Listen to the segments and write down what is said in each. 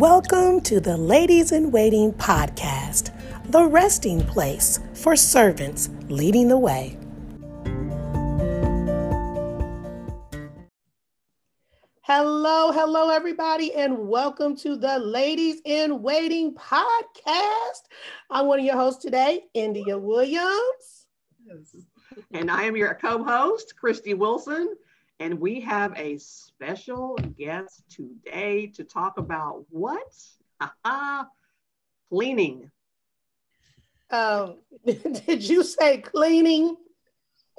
Welcome to the Ladies in Waiting podcast, the resting place for servants leading the way. Hello, hello, everybody, and welcome to the Ladies in Waiting podcast. I'm one of your hosts today, India Williams. And I am your co host, Christy Wilson. And we have a special guest today to talk about what? cleaning. Um, did you say cleaning?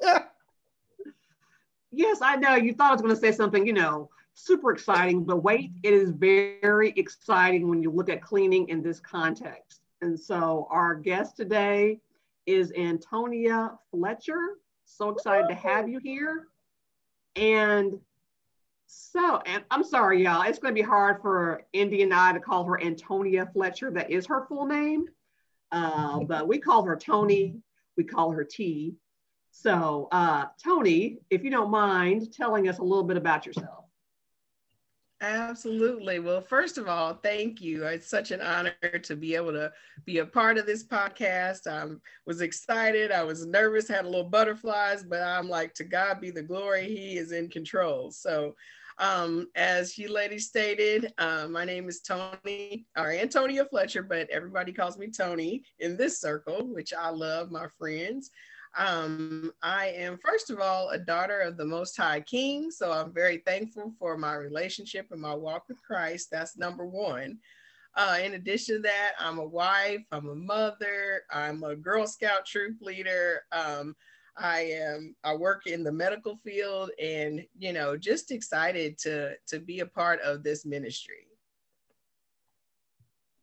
yes, I know. You thought I was going to say something, you know, super exciting, but wait, it is very exciting when you look at cleaning in this context. And so our guest today is Antonia Fletcher. So excited to have you here. And so, and I'm sorry, y'all, it's going to be hard for Indy and I to call her Antonia Fletcher. That is her full name. Uh, but we call her Tony. We call her T. So, uh, Tony, if you don't mind telling us a little bit about yourself. Absolutely. Well, first of all, thank you. It's such an honor to be able to be a part of this podcast. I was excited. I was nervous, had a little butterflies, but I'm like, to God be the glory. He is in control. So, um, as you ladies stated, uh, my name is Tony or Antonia Fletcher, but everybody calls me Tony in this circle, which I love, my friends. Um, I am, first of all, a daughter of the Most High King. So I'm very thankful for my relationship and my walk with Christ. That's number one. Uh, in addition to that, I'm a wife, I'm a mother, I'm a Girl Scout troop leader. Um, I am I work in the medical field and you know just excited to to be a part of this ministry.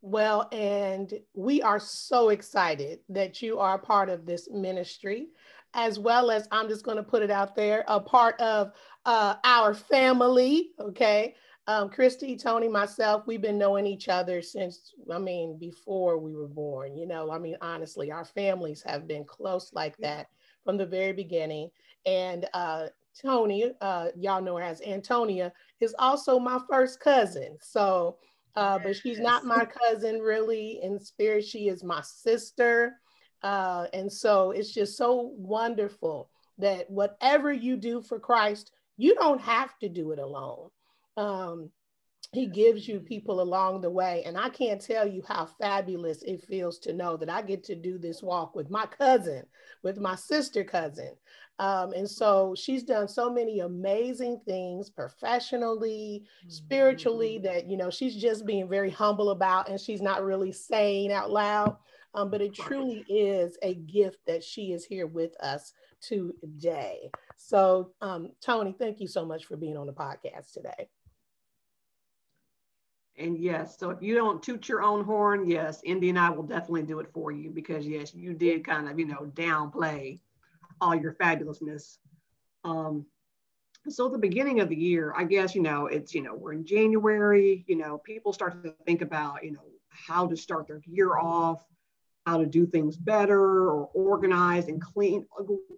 Well, and we are so excited that you are part of this ministry, as well as I'm just going to put it out there, a part of uh, our family. Okay. Um, Christy, Tony, myself, we've been knowing each other since, I mean, before we were born. You know, I mean, honestly, our families have been close like that from the very beginning. And uh, Tony, uh, y'all know her as Antonia, is also my first cousin. So, uh, but she's not my cousin really in spirit. She is my sister. Uh, and so it's just so wonderful that whatever you do for Christ, you don't have to do it alone. Um, he gives you people along the way. And I can't tell you how fabulous it feels to know that I get to do this walk with my cousin, with my sister cousin. Um, and so she's done so many amazing things professionally, spiritually, mm-hmm. that, you know, she's just being very humble about and she's not really saying out loud. Um, but it truly is a gift that she is here with us today. So, um, Tony, thank you so much for being on the podcast today. And yes, so if you don't toot your own horn, yes, Indy and I will definitely do it for you because yes, you did kind of, you know, downplay all your fabulousness. Um, so the beginning of the year, I guess, you know, it's, you know, we're in January, you know, people start to think about, you know, how to start their year off, how to do things better or organize and clean.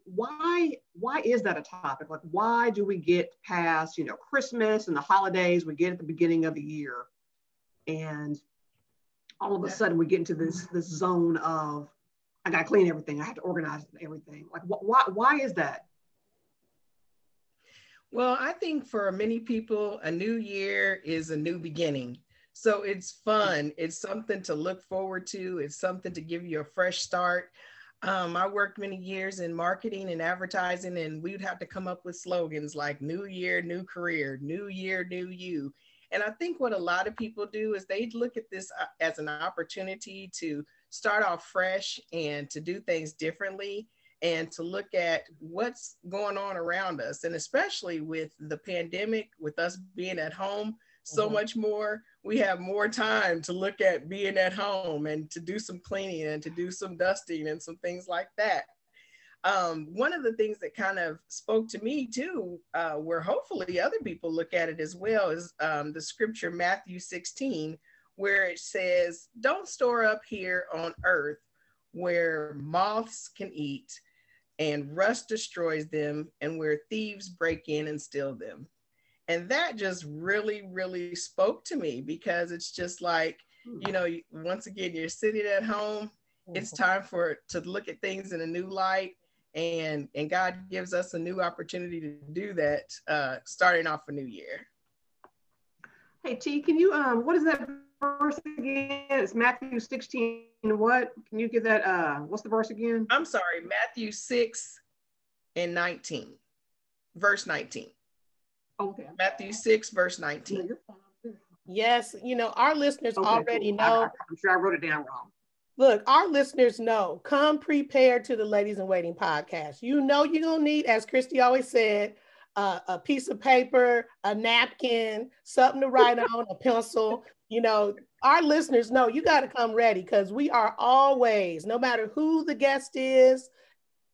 Why, why is that a topic? Like, why do we get past, you know, Christmas and the holidays we get at the beginning of the year and all of a sudden we get into this, this zone of, I got to clean everything. I have to organize everything. Like, wh- why, why is that? Well, I think for many people, a new year is a new beginning. So it's fun. It's something to look forward to. It's something to give you a fresh start. Um, I worked many years in marketing and advertising, and we would have to come up with slogans like New Year, New Career, New Year, New You. And I think what a lot of people do is they look at this uh, as an opportunity to start off fresh and to do things differently and to look at what's going on around us. And especially with the pandemic, with us being at home so mm-hmm. much more, we have more time to look at being at home and to do some cleaning and to do some dusting and some things like that. Um, one of the things that kind of spoke to me too, uh, where hopefully other people look at it as well, is um, the scripture Matthew 16, where it says, Don't store up here on earth where moths can eat and rust destroys them and where thieves break in and steal them. And that just really, really spoke to me because it's just like, Hmm. you know, once again, you're sitting at home. It's Mm-hmm. time for to look at things in a new light, and and God gives us a new opportunity to do that, uh, starting off a new year. Hey T, can you um what is that verse again? It's Matthew 16 what? Can you give that uh what's the verse again? I'm sorry, Matthew six and nineteen, verse nineteen. Okay. Matthew six, verse nineteen. Yes, you know, our listeners Okay, already cool. I- know. I, am sure I wrote it down wrong. Look, our listeners know. Come prepared to the Ladies in Waiting podcast. You know you're gonna need, as Christy always said, uh, a piece of paper, a napkin, something to write on, a pencil. You know, our listeners know you got to come ready because we are always, no matter who the guest is,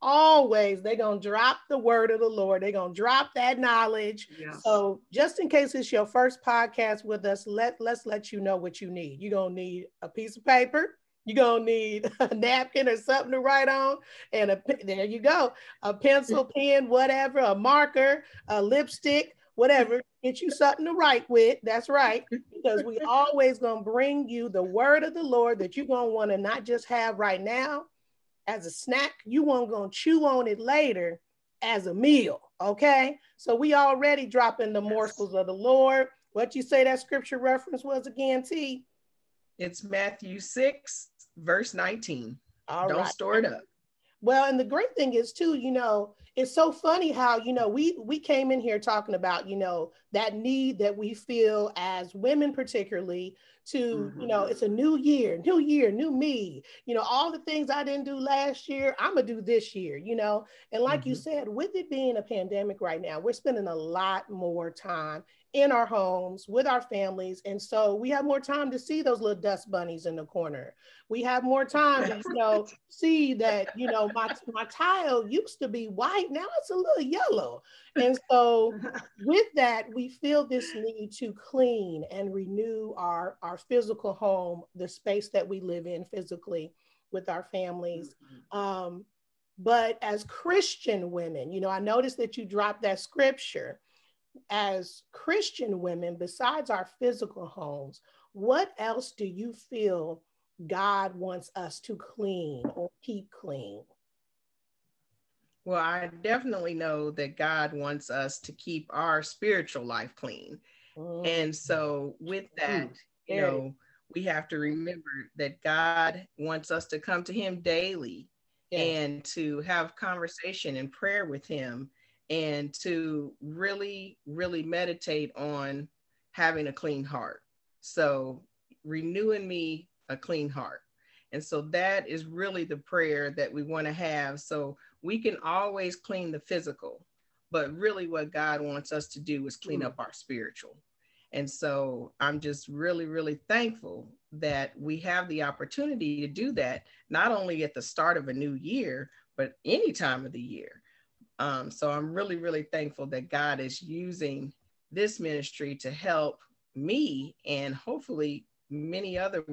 always they're gonna drop the word of the Lord. They're gonna drop that knowledge. Yeah. So just in case it's your first podcast with us, let let's let you know what you need. You're gonna need a piece of paper. You're gonna need a napkin or something to write on, and a there you go, a pencil, pen, whatever, a marker, a lipstick, whatever. Get you something to write with. That's right, because we always gonna bring you the word of the Lord that you're gonna want to not just have right now as a snack. You want gonna chew on it later as a meal. Okay, so we already dropping the Yes. morsels of the Lord. What you say that scripture reference was again, T? It's Matthew six, verse nineteen. All Don't right. store it up. Well, and the great thing is too, you know, it's so funny how, you know, we we came in here talking about, you know, that need that we feel as women particularly to, you know, Mhm. it's a new year, new year, new me. You know, all the things I didn't do last year, I'm going to do this year, you know. And like you Mhm. said, with it being a pandemic right now, we're spending a lot more time in our homes with our families. And so we have more time to see those little dust bunnies in the corner. We have more time to, you know, see that, you know, my, my tile used to be white. Now it's a little yellow. And so with that, we feel this need to clean and renew our, our physical home, the space that we live in physically with our families. Um, but as Christian women, you know, I noticed that you dropped that scripture. As Christian women, besides our physical homes, what else do you feel God wants us to clean or keep clean? Well, I definitely know that God wants us to keep our spiritual life clean. Mm, And so, with that, you know, we have to remember that God wants us to come to Him daily yes. and to have conversation and prayer with Him and to really, really meditate on having a clean heart. So, renewing me a clean heart. And so, that is really the prayer that we want to have. So, we can always clean the physical, but really, what God wants us to do is clean Mm. up our spiritual. And so I'm just really, really thankful that we have the opportunity to do that, not only at the start of a new year, but any time of the year. Um, so I'm really, really thankful that God is using this ministry to help me and hopefully many other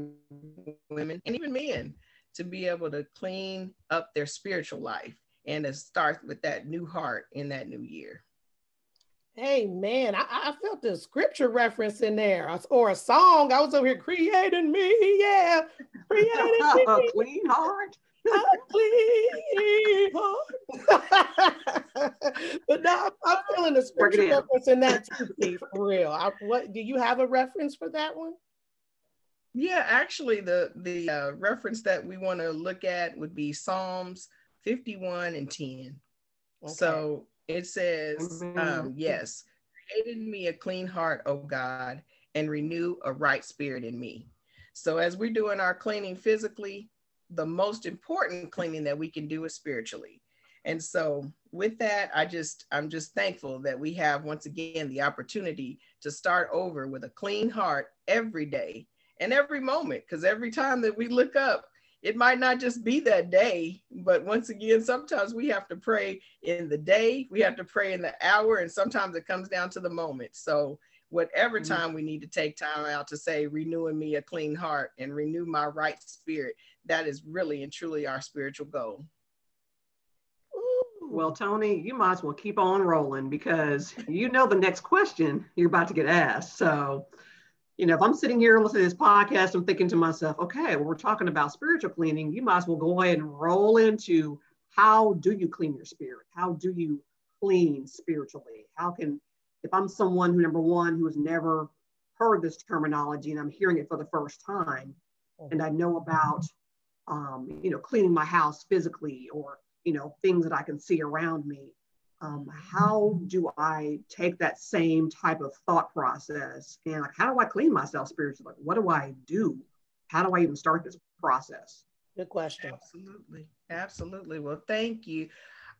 women and even men to be able to clean up their spiritual life and to start with that new heart in that new year. Hey man, I, I felt the scripture reference in there or, a song. I was over here creating me, yeah, creating a me, clean heart. A clean heart. but now I'm, I'm feeling the Work scripture reference in that too, Steve, for real. I, what do you have a reference for that one? Yeah, actually, the the uh, reference that we want to look at would be Psalms 51 and 10. Okay. So it says, Amen. um, "Yes, create in me a clean heart, O God, and renew a right spirit in me." So as we're doing our cleaning physically, the most important cleaning that we can do is spiritually. And so with that, I just I'm just thankful that we have once again the opportunity to start over with a clean heart every day and every moment because every time that we look up it might not just be that day but once again sometimes we have to pray in the day we have to pray in the hour and sometimes it comes down to the moment so whatever Mhm. time we need to take time out to say renewing me a clean heart and renew my right spirit that is really and truly our spiritual goal Well, Tony, you might as well keep on rolling because you know the next question you're about to get asked. So, you know, if I'm sitting here listening to this podcast, I'm thinking to myself, okay, well, we're talking about spiritual cleaning. You might as well go ahead and roll into how do you clean your spirit? How do you clean spiritually? How can, if I'm someone who, number one, who has never heard this terminology and I'm hearing it for the first time, and I know about, um, you know, cleaning my house physically or, you know, things that I can see around me. Um, how do I take that same type of thought process and like, how do I clean myself spiritually? Like, what do I do? How do I even start this process? Good question. Absolutely. Absolutely. Well, thank you.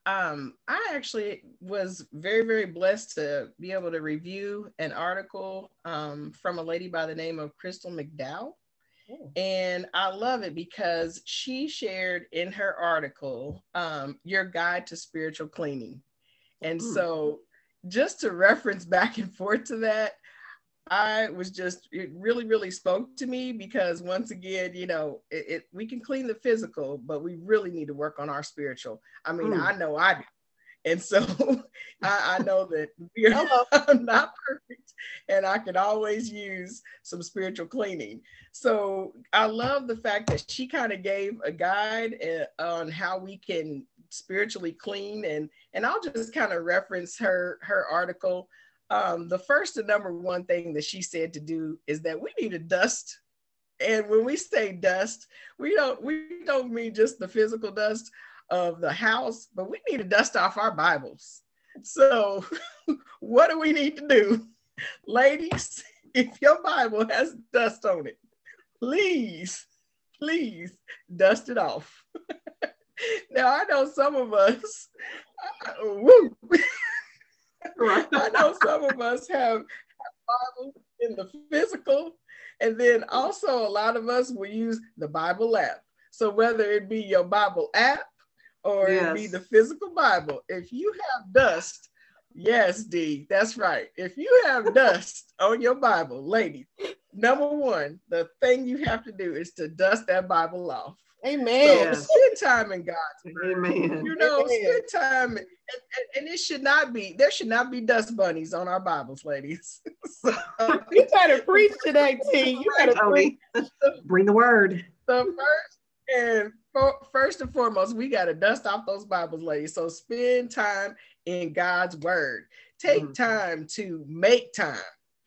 Um, I actually was very, very blessed to be able to review an article um, from a lady by the name of Crystal McDowell. Oh. And I love it because she shared in her article um, your guide to spiritual cleaning. And mm. so, just to reference back and forth to that, I was just, it really, really spoke to me because once again, you know, it, it we can clean the physical, but we really need to work on our spiritual. I mean, mm. I know I do. And so I, I, know that I'm not perfect and I can always use some spiritual cleaning. So I love the fact that she kind of gave a guide uh, on how we can spiritually clean and and I'll just kind of reference her her article um, the first and number one thing that she said to do is that we need to dust. And when we say dust, we don't we don't mean just the physical dust of the house, but we need to dust off our Bibles. So, what do we need to do? Ladies, if your Bible has dust on it, please, please dust it off. now, I know some of us, woo, Right. I know some of us have, have Bible in the physical, and then also a lot of us will use the Bible app. So whether it be your Bible app or yes. it be the physical Bible, if you have dust, yes, D, that's right. If you have dust on your Bible, ladies, number one, the thing you have to do is to dust that Bible off. Amen. So spend time in God's word. Amen. You know, Amen. spend time, and, and, and, it should not be there. Should not be dust bunnies on our Bibles, ladies. so, you better preach today, T. You better preach. Bring the word. The first and for, first and foremost, we got to dust off those Bibles, ladies. So spend time in God's word. Take mm. time to make time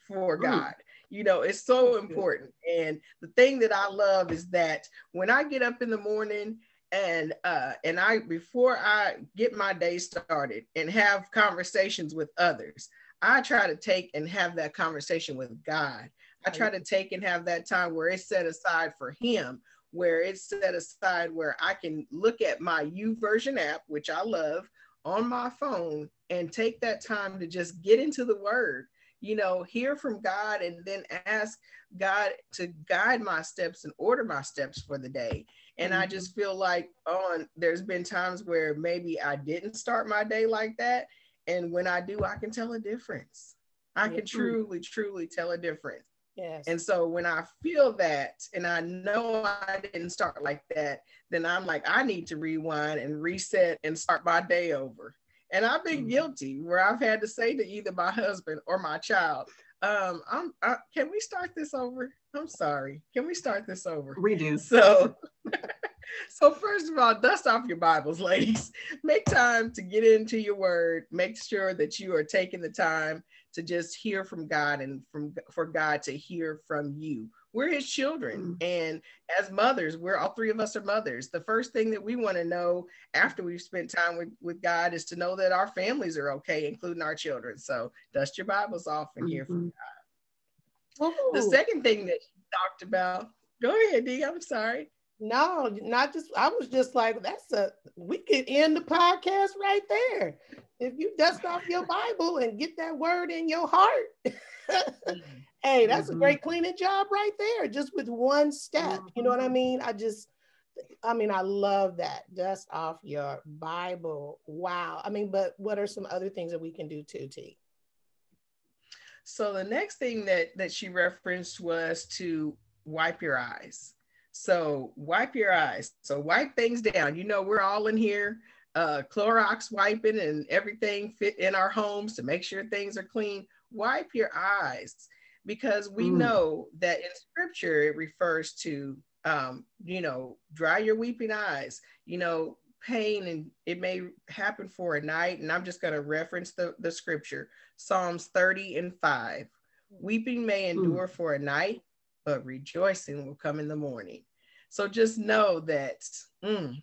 for mm. God. You know, it's so important. And the thing that I love is that when I get up in the morning and uh and I before I get my day started and have conversations with others, I try to take and have that conversation with God. I try to take and have that time where it's set aside for him, where it's set aside where I can look at my YouVersion app, which I love, on my phone and take that time to just get into the word you know, hear from God and then ask God to guide my steps and order my steps for the day. And mm-hmm. I just feel like on there's been times where maybe I didn't start my day like that. And when I do, I can tell a difference. I can truly, truly tell a difference. Yes. And so when I feel that and I know I didn't start like that, then I'm like, I need to rewind and reset and start my day over. And I've been mm-hmm. guilty where I've had to say to either my husband or my child, um, I'm, I, can we start this over? I'm sorry. Can we start this over? Redo. So, so first of all, dust off your Bibles, ladies. Make time to get into your word. Make sure that you are taking the time to just hear from God and from for God to hear from you. We're his children. Mm. And as mothers, we're all three of us are mothers. The first thing that we want to know after we've spent time with, with God is to know that our families are okay, including our children. So dust your Bibles off and mm-hmm. hear from mm-hmm. God. Ooh. The second thing that you talked about, go ahead, D. I'm sorry. No, not just I was just like, that's a we could end the podcast right there. If you dust off your Bible and get that word in your heart. Hey, that's mm-hmm. a great cleaning job right there, just with one step. You know what I mm-hmm. mean? I just, I mean, I love that. Dust off your Bible. Wow. I mean, but what are some other things that we can do too, T? So the next thing that that she referenced was to wipe your eyes. So wipe your eyes. So wipe things down. You know, we're all in here uh, Clorox wiping and everything fit in our homes to make sure things are clean. Wipe your eyes because we mm. know that in scripture it refers to, um, you know, dry your weeping eyes, you know, pain and it may happen for a night. And I'm just going to reference the, the scripture Psalms 30 and 5. Weeping may hmm. endure mm. for a night, but rejoicing will come in the morning. So just know that mm,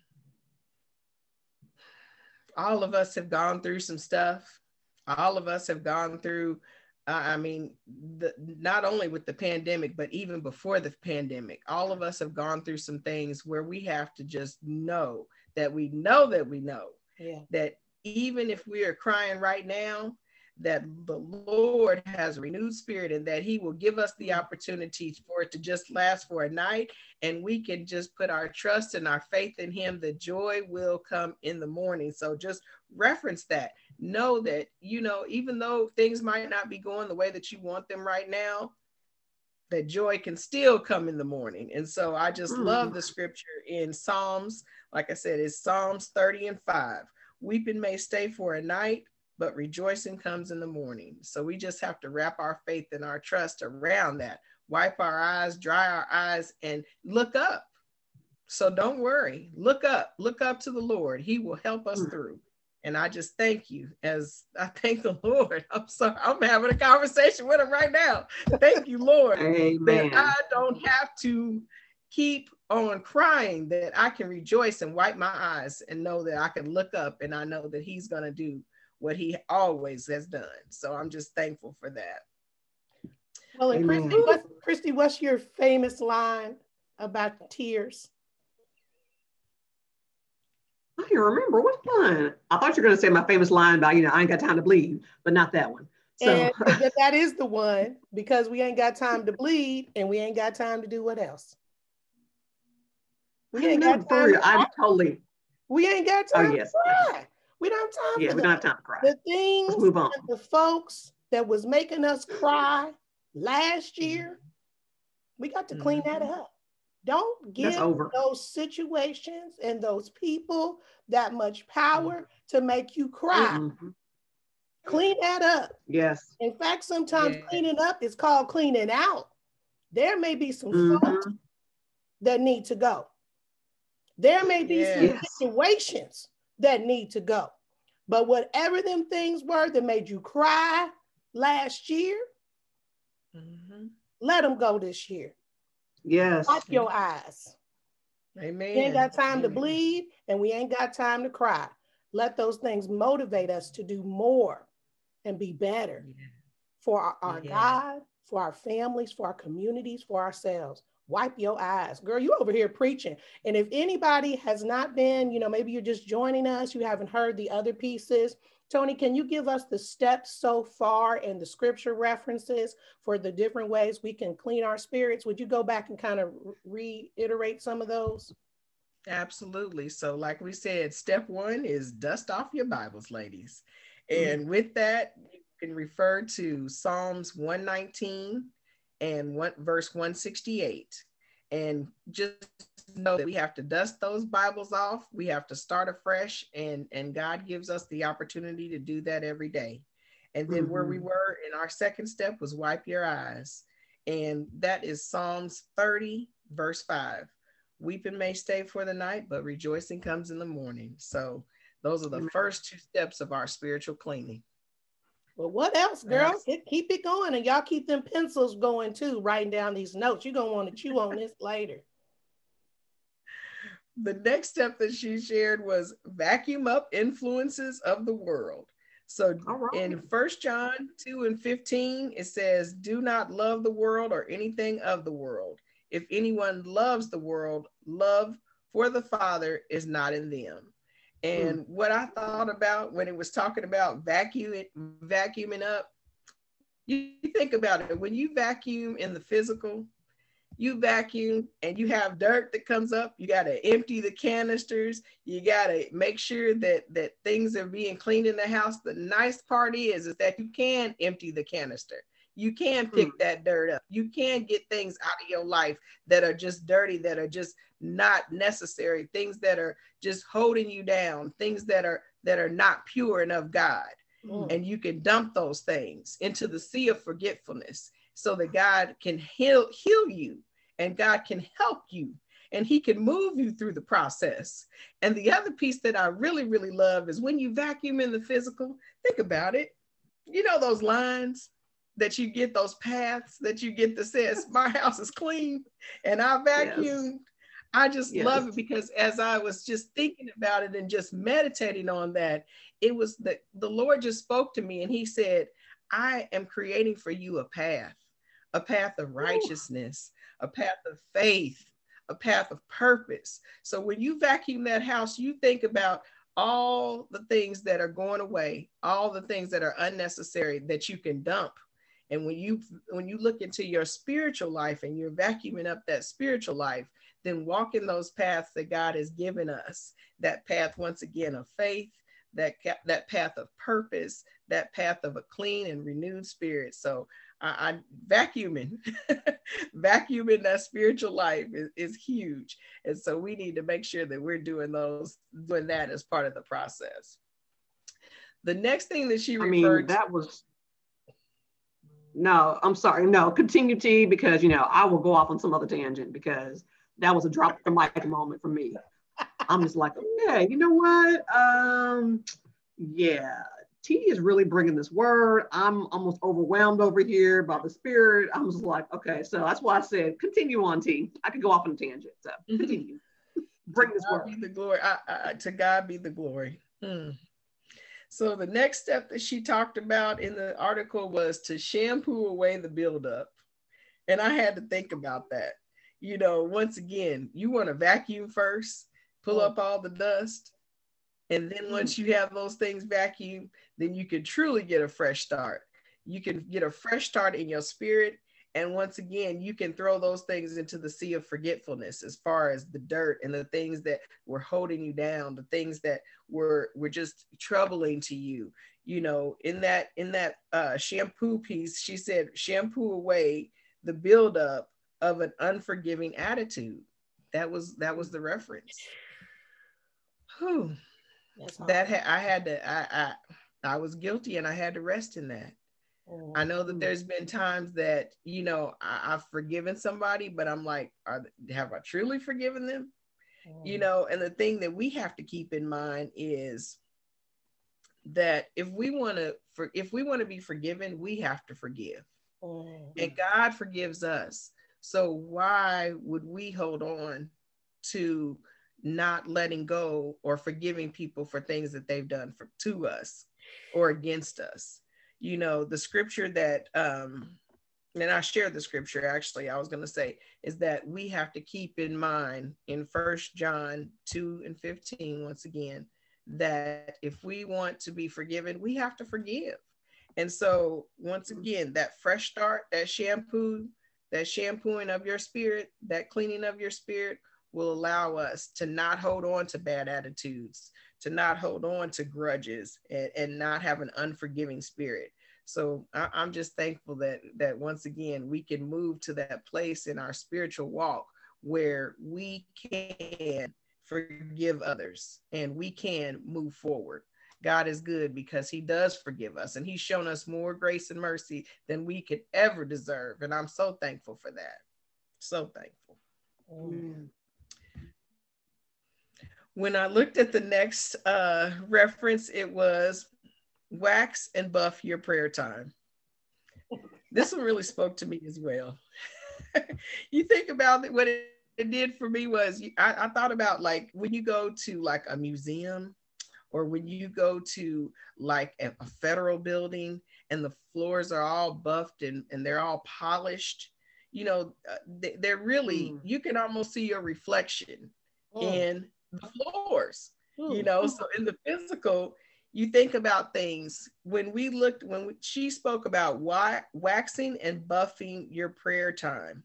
all of us have gone through some stuff. All of us have gone through, I mean, the, not only with the pandemic, but even before the pandemic, all of us have gone through some things where we have to just know that we know that we know yeah. that even if we are crying right now, that the Lord has a renewed spirit and that He will give us the mm. opportunity for it to just last for a night and we can just put our trust and our faith in Him. The joy will come in the morning. So just reference that. Know that, you know, even though things might not be going the way that you want them right now, that joy can still come in the morning. And so I just mm. love the scripture in Psalms. Like I said, it's Psalms 30 and 5. Weeping may stay for a night, but rejoicing comes in the morning. So we just have to wrap our faith and our trust around that. Wipe our eyes, dry our eyes, and look up. So don't worry. Look up. Look up to the Lord. He will help us mm. through. And I just thank you as I thank the Lord. I'm sorry, I'm having a conversation with him right now. Thank you, Lord. Amen. That I don't have to keep on crying, that I can rejoice and wipe my eyes and know that I can look up and I know that He's going to do what he always has done. So I'm just thankful for that. Well, and Christy, what's, Christy, what's your famous line about tears? I can't remember what line. I thought you were going to say my famous line about, you know, I ain't got time to bleed, but not that one. So and that is the one because we ain't got time to bleed and we ain't got time to do what else? We ain't got time. To I'm totally. We ain't got oh, time oh, yes. to cry. We don't have time. Yeah, we don't have time to cry. The things Let's move on. the folks that was making us cry last year, we got to clean mm-hmm. that up. Don't give those situations and those people that much power mm-hmm. to make you cry. Mm-hmm. Clean that up. Yes. In fact, sometimes yeah. cleaning up is called cleaning out. There may be some mm-hmm. that need to go. There may be yes. some situations that need to go. But whatever them things were that made you cry last year, mm-hmm. let them go this year. Yes. Wipe your eyes. Amen. We ain't got time Amen. to bleed and we ain't got time to cry. Let those things motivate us to do more and be better yeah. for our, our yeah. God, for our families, for our communities, for ourselves wipe your eyes girl you over here preaching and if anybody has not been you know maybe you're just joining us you haven't heard the other pieces tony can you give us the steps so far and the scripture references for the different ways we can clean our spirits would you go back and kind of reiterate some of those absolutely so like we said step one is dust off your bibles ladies and mm-hmm. with that you can refer to psalms 119 and one, verse 168. And just know that we have to dust those Bibles off. We have to start afresh, and, and God gives us the opportunity to do that every day. And then mm-hmm. where we mm-hmm. were in our second step was wipe your eyes. And that is Psalms 30, verse 5. Weeping may stay for the night, but rejoicing comes in the morning. So those are the first two steps of our spiritual cleaning. Well, what else, girl? Yes. Keep it going, and y'all keep them pencils going too, writing down these notes. You're gonna want to chew on this later. The next step that she shared was vacuum up influences of the world. So right. in First John 2 and 15, it says, Do not love the world or anything of the world. If anyone loves the world, love for the Father is not in them. And mm. what I thought about when it was talking about vacuuming, vacuuming up, you think about it. When you vacuum in the physical, you vacuum and you have dirt that comes up, you got to empty the canisters. You got to make sure that that things are being cleaned in the house. The nice part is is that you can empty the canister. You can pick mm. that dirt up. You can get things out of your life that are just dirty, that are just not necessary, things that are just holding you down, things that are that are not pure and of God. Mm. And you can dump those things into the sea of forgetfulness so that God can heal heal you and God can help you and he can move you through the process. And the other piece that I really, really love is when you vacuum in the physical, think about it. You know, those lines that you get, those paths that you get that says, My house is clean and I vacuumed. Yes. I just yes. love it because as I was just thinking about it and just meditating on that, it was that the Lord just spoke to me and he said, I am creating for you a path, a path of righteousness, Ooh. A path of faith, a path of purpose. So when you vacuum that house, you think about all the things that are going away, all the things that are unnecessary that you can dump. And when you when you look into your spiritual life and you're vacuuming up that spiritual life, then walk in those paths that God has given us. That path once again of faith, that that path of purpose, that path of a clean and renewed spirit. So I, I vacuuming, vacuuming that spiritual life is, is huge. And so we need to make sure that we're doing those, doing that as part of the process. The next thing that she referred I mean, that was no, I'm sorry. No, continue T because you know I will go off on some other tangent because that was a drop the mic moment for me. I'm just like, yeah, you know what? Um, yeah, T is really bringing this word. I'm almost overwhelmed over here by the spirit. I'm just like, okay, so that's why I said continue on, T. I could go off on a tangent. So mm-hmm. continue. Bring this word. The glory. I, I, to God be the glory. Hmm. So the next step that she talked about in the article was to shampoo away the buildup. And I had to think about that. You know, once again, you want to vacuum first, pull oh. up all the dust, and then once you have those things vacuumed, then you can truly get a fresh start. You can get a fresh start in your spirit. And once again, you can throw those things into the sea of forgetfulness as far as the dirt and the things that were holding you down, the things that were were just troubling to you. You know, in that in that uh, shampoo piece, she said, shampoo away the buildup of an unforgiving attitude. That was that was the reference. Whew that ha- I had to I, I I was guilty and I had to rest in that. Oh. I know that mm-hmm. there's been times that you know I, have forgiven somebody, but I'm like, are, have I truly forgiven them? Oh. You know, and the thing that we have to keep in mind is that if we want to for if we want to be forgiven, we have to forgive, oh. and God forgives us. So why would we hold on to not letting go or forgiving people for things that they've done for, to us or against us. You know, the scripture that, um, and I shared the scripture actually, I was going to say, is that we have to keep in mind in First John 2 and 15, once again, that if we want to be forgiven, we have to forgive. And so, once again, that fresh start, that shampoo, that shampooing of your spirit, that cleaning of your spirit will allow us to not hold on to bad attitudes, to not hold on to grudges, and, and not have an unforgiving spirit. So I, I'm just thankful that that once again we can move to that place in our spiritual walk where we can forgive others and we can move forward. God is good because he does forgive us and he's shown us more grace and mercy than we could ever deserve. And I'm so thankful for that. So thankful. Mm when I looked at the next uh, reference, it was wax and buff your prayer time. This one really spoke to me as well. you think about it, what it, it did for me was I, I thought about like when you go to like a museum or when you go to like a, a federal building and the floors are all buffed and, and they're all polished, you know, uh, they, are really, mm. you can almost see your reflection mm. in the floors, you know. So in the physical, you think about things when we looked when we, she spoke about why waxing and buffing your prayer time.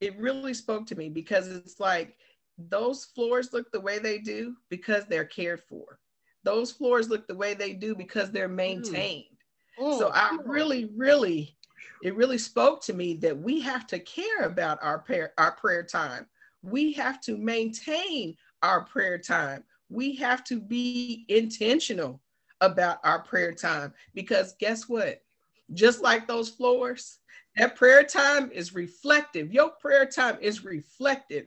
It really spoke to me because it's like those floors look the way they do because they're cared for. Those floors look the way they do because they're maintained. So I really, really it really spoke to me that we have to care about our prayer, our prayer time. We have to maintain our prayer time. We have to be intentional about our prayer time because guess what? Just like those floors, that prayer time is reflective. Your prayer time is reflective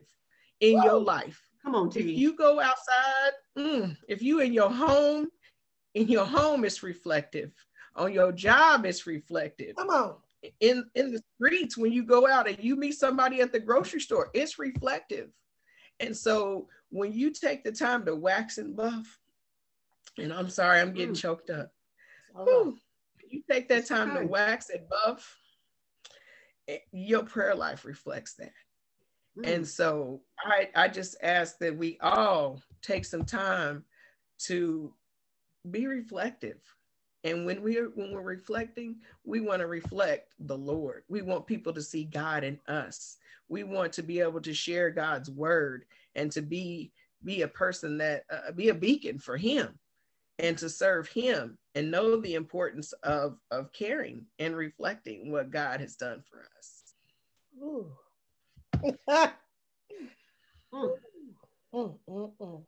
in Whoa. your life. Come on, T. If you go outside, mm, if you in your home, in your home, it's reflective. On your job, it's reflective. Come on. In in the streets, when you go out and you meet somebody at the grocery store, it's reflective. And so when you take the time to wax and buff, and I'm sorry, I'm getting mm. choked up. Whew, you take that time to wax and buff, your prayer life reflects that. Mm. And so I, I just ask that we all take some time to be reflective. And when we're when we're reflecting, we want to reflect the Lord. We want people to see God in us. We want to be able to share God's word and to be be a person that uh, be a beacon for Him and to serve Him and know the importance of of caring and reflecting what God has done for us. Ooh. Mm. Mm, mm,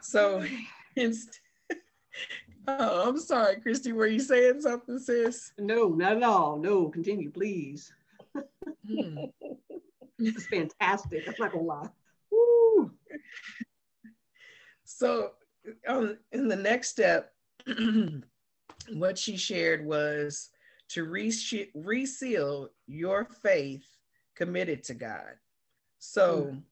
so oh, I'm sorry, Christy. Were you saying something, sis? No, not at all. No, continue, please. This is fantastic. I'm not gonna lie. Woo. So, um, in the next step, what she shared was to re- reseal your faith committed to God. So, mm.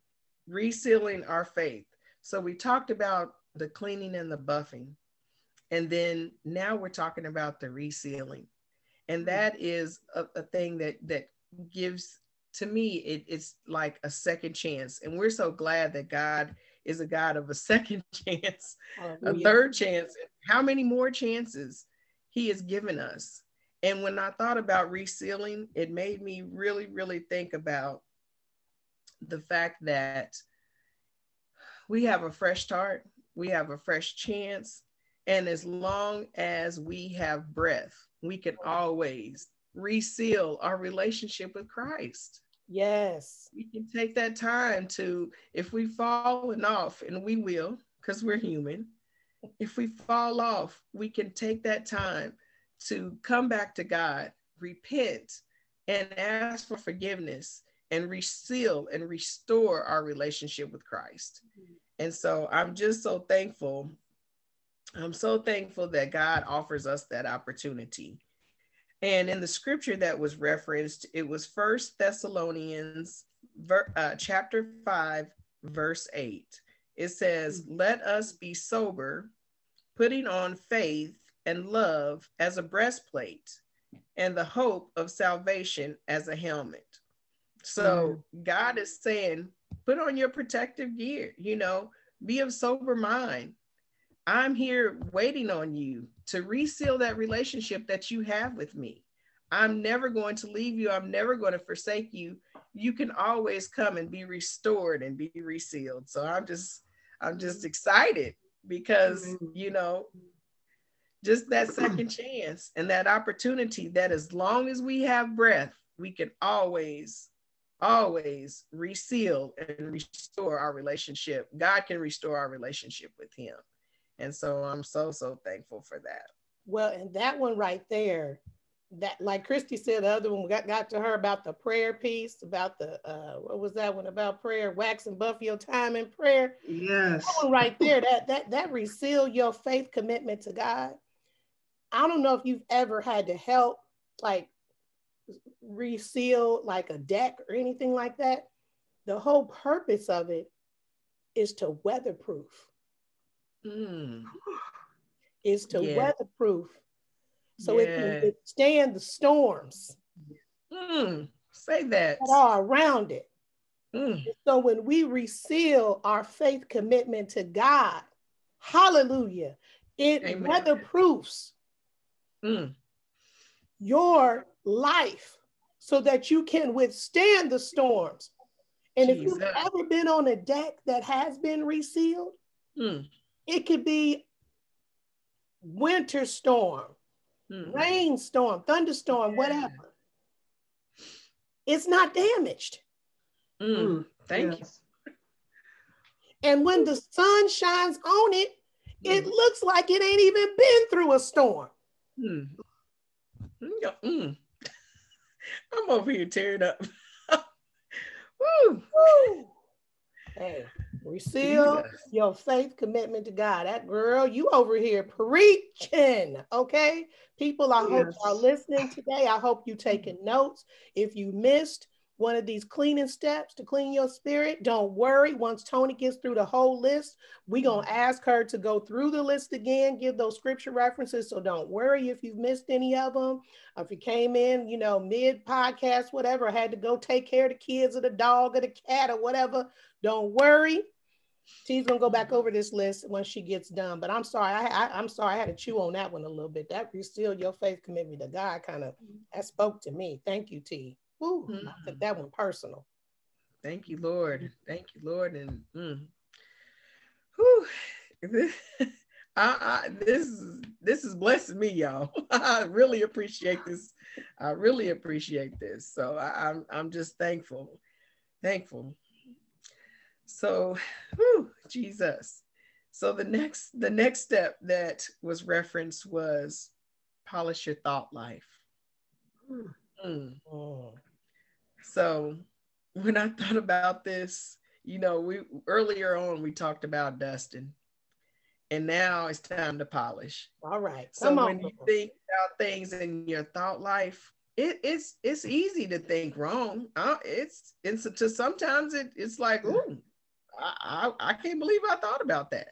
resealing our faith. So, we talked about the cleaning and the buffing. And then now we're talking about the resealing. And mm. that is a, a thing that that gives to me it, it's like a second chance. And we're so glad that God is a God of a second chance, a third chance. How many more chances he has given us? And when I thought about resealing, it made me really, really think about the fact that we have a fresh start, we have a fresh chance, and as long as we have breath, we can always reseal our relationship with Christ. Yes. We can take that time to, if we've fallen off, and we will, because we're human, if we fall off, we can take that time to come back to God, repent, and ask for forgiveness and reseal and restore our relationship with Christ. Mm-hmm. And so I'm just so thankful. I'm so thankful that God offers us that opportunity. And in the scripture that was referenced, it was First Thessalonians ver, uh, chapter 5, verse 8. It says. Let us be sober, putting on faith and love as a breastplate, and the hope of salvation as a helmet. So mm. God is saying, put on your protective gear, you know, be of sober mind. I'm here waiting on you to reseal that relationship that you have with me. I'm never going to leave you. I'm never going to forsake you. You can always come and be restored and be resealed. So I'm just, I'm just excited because, mm-hmm. you know, just that second chance and that opportunity that as long as we have breath, we can always always reseal and restore our relationship. God can restore our relationship with Him. And so I'm so, so thankful for that. Well, and that one right there, that like Christy said, the other one got, got to her about the prayer piece, about the uh what was that one about prayer, wax and buff your time in prayer. Yes. That one right there, that that that reseal your faith commitment to God. I don't know if you've ever had to help like reseal like a deck or anything like that. The whole purpose of it is to weatherproof. Mm. Is to yeah. weatherproof. So yeah. it can stand the storms. Mm. Say that. That are around it. Mm. So when we reseal our faith commitment to God, hallelujah, it Amen. weatherproofs mm. your life so that you can withstand the storms. And Jesus. if you've ever been on a deck that has been resealed, mm. It could be winter storm, mm. rainstorm, thunderstorm, whatever. It's not damaged. Mm. mm. Thank yes. you. And when the sun shines on it, it mm. looks like it ain't even been through a storm. Mm. Mm. I'm over here tearing up. Woo. Woo. Hey, reseal yes. your faith commitment to God. That girl, you over here preaching. Okay. People, I yes. hope are listening today. I hope you taking notes. If you missed one of these cleaning steps to clean your spirit, don't worry. Once Tony gets through the whole list, we're going to mm-hmm. ask her to go through the list again, give those scripture references. So don't worry if you've missed any of them. If you came in, you know, mid podcast, whatever, had to go take care of the kids or the dog or the cat or whatever, don't worry. She's gonna go back mm-hmm. over this list when she gets done. But I'm sorry, I, I am sorry I had to chew on that one a little bit. That resealed your faith commitment to God kind of mm-hmm. that spoke to me. Thank you, T. Woo, mm-hmm. I took that one personal. Thank you, Lord. Thank you, Lord. And mm, whew, I, I, this is this is blessing me, y'all. I really appreciate this. I really appreciate this. So I, I'm I'm just thankful, thankful. So, whew, Jesus. So the next the next step that was referenced was polish your thought life. Mm. Mm. So when I thought about this, you know, we earlier on we talked about dusting, and now it's time to polish. All right. So when you think about things in your thought life, it, it's it's easy to think wrong. Uh, it's it's to sometimes it, it's like, oh, I, I, I can't believe I thought about that.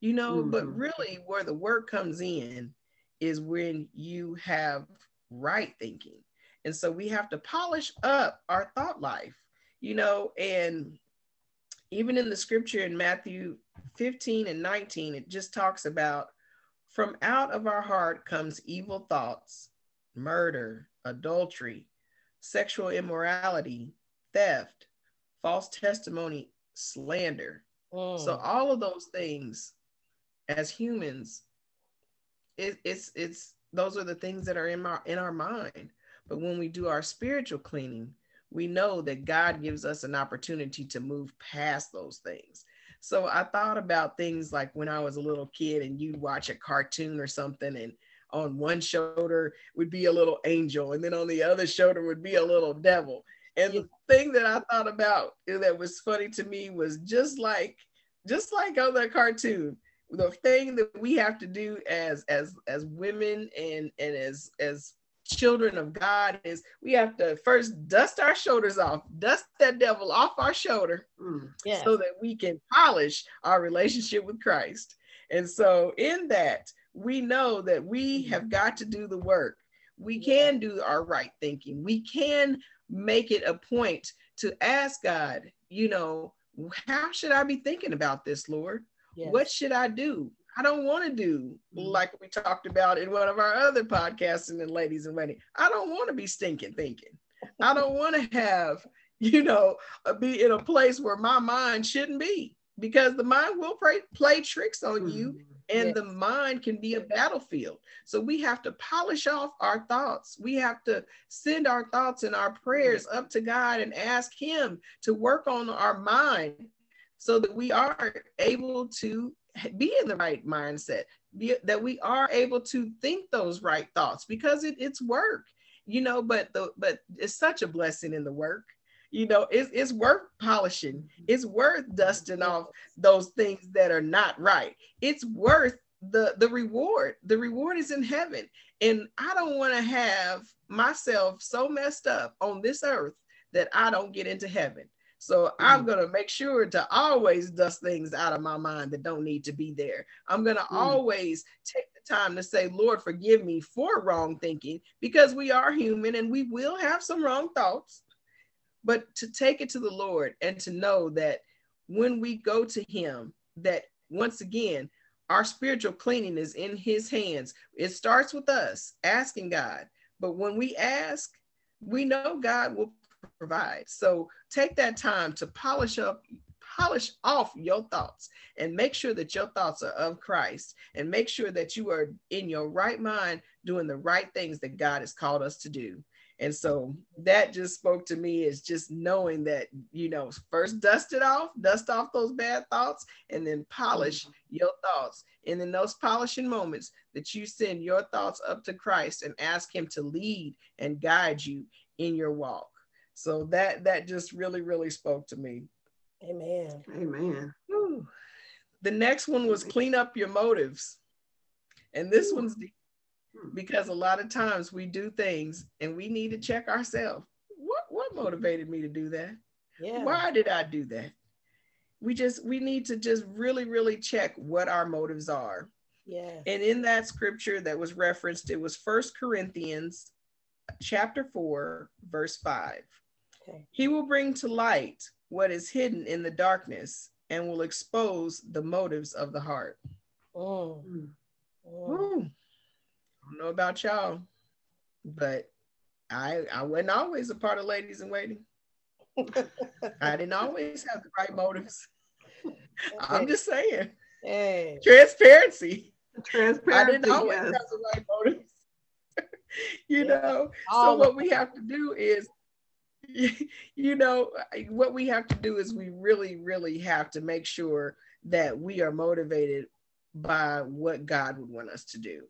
You know, mm-hmm. but really where the work comes in is when you have right thinking and so we have to polish up our thought life, you know, and even in the scripture in Matthew 15 and 19, it just talks about from out of our heart comes evil thoughts, murder, adultery, sexual immorality, theft, false testimony, slander. Mm. So all of those things as humans, it, it's it's those are the things that are in our in our mind. But when we do our spiritual cleaning, we know that God gives us an opportunity to move past those things. So I thought about things like when I was a little kid and you'd watch a cartoon or something, and on one shoulder would be a little angel, and then on the other shoulder would be a little devil. And the thing that I thought about that was funny to me was just like, just like on that cartoon, the thing that we have to do as as as women and and as as children of God is we have to first dust our shoulders off, dust that devil off our shoulder mm, yes. so that we can polish our relationship with Christ. And so, in that, we know that we have got to do the work. We can do our right thinking. We can make it a point to ask God, you know, how should I be thinking about this, Lord? Yes. What should I do? I don't want to do mm-hmm. like we talked about in one of our other podcasts and then ladies in waiting. I don't want to be stinking thinking. I don't want to have, you know, uh, be in a place where my mind shouldn't be because the mind will play, play tricks on you mm-hmm. and yes. the mind can be a battlefield. So we have to polish off our thoughts. We have to send our thoughts and our prayers up to God and ask Him to work on our mind so that we are able to be in the right mindset, be, that we are able to think those right thoughts because it, it's work, you know, but the but it's such a blessing in the work. You know, it's, it's worth polishing. It's worth mm-hmm. dusting off those things that are not right. It's worth the the reward. The reward is in heaven. And I don't want to have myself so messed up on this earth that I don't get into heaven. So mm-hmm. I'm going to make sure to always dust things out of my mind that don't need to be there. I'm going to mm-hmm. always take the time to say, Lord, forgive me for wrong thinking because we are human and we will have some wrong thoughts. But to take it to the Lord and to know that when we go to Him, that once again, our spiritual cleaning is in His hands. It starts with us asking God. But when we ask, we know God will provide. So take that time to polish up, polish off your thoughts and make sure that your thoughts are of Christ and make sure that you are in your right mind doing the right things that God has called us to do. And so that just spoke to me is just knowing that, you know, first dust it off, dust off those bad thoughts, and then polish mm-hmm. your thoughts. And in those polishing moments that you send your thoughts up to Christ and ask him to lead and guide you in your walk. So that that just really, really spoke to me. Amen. Amen. Whew. The next one was clean up your motives. And this Ooh. one's because a lot of times we do things and we need to check ourselves. What what motivated me to do that? Yeah. Why did I do that? We just we need to just really really check what our motives are. Yeah. And in that scripture that was referenced, it was First Corinthians chapter 4, verse 5. Okay. He will bring to light what is hidden in the darkness and will expose the motives of the heart. Oh. Mm. Oh. I don't know about y'all, but I I wasn't always a part of ladies in waiting. I didn't always have the right motives. Okay. I'm just saying. Hey. Transparency. Transparency. I didn't always yes. have the right motives. you yeah. know, All so what we have to do is you know, what we have to do is we really, really have to make sure that we are motivated by what God would want us to do.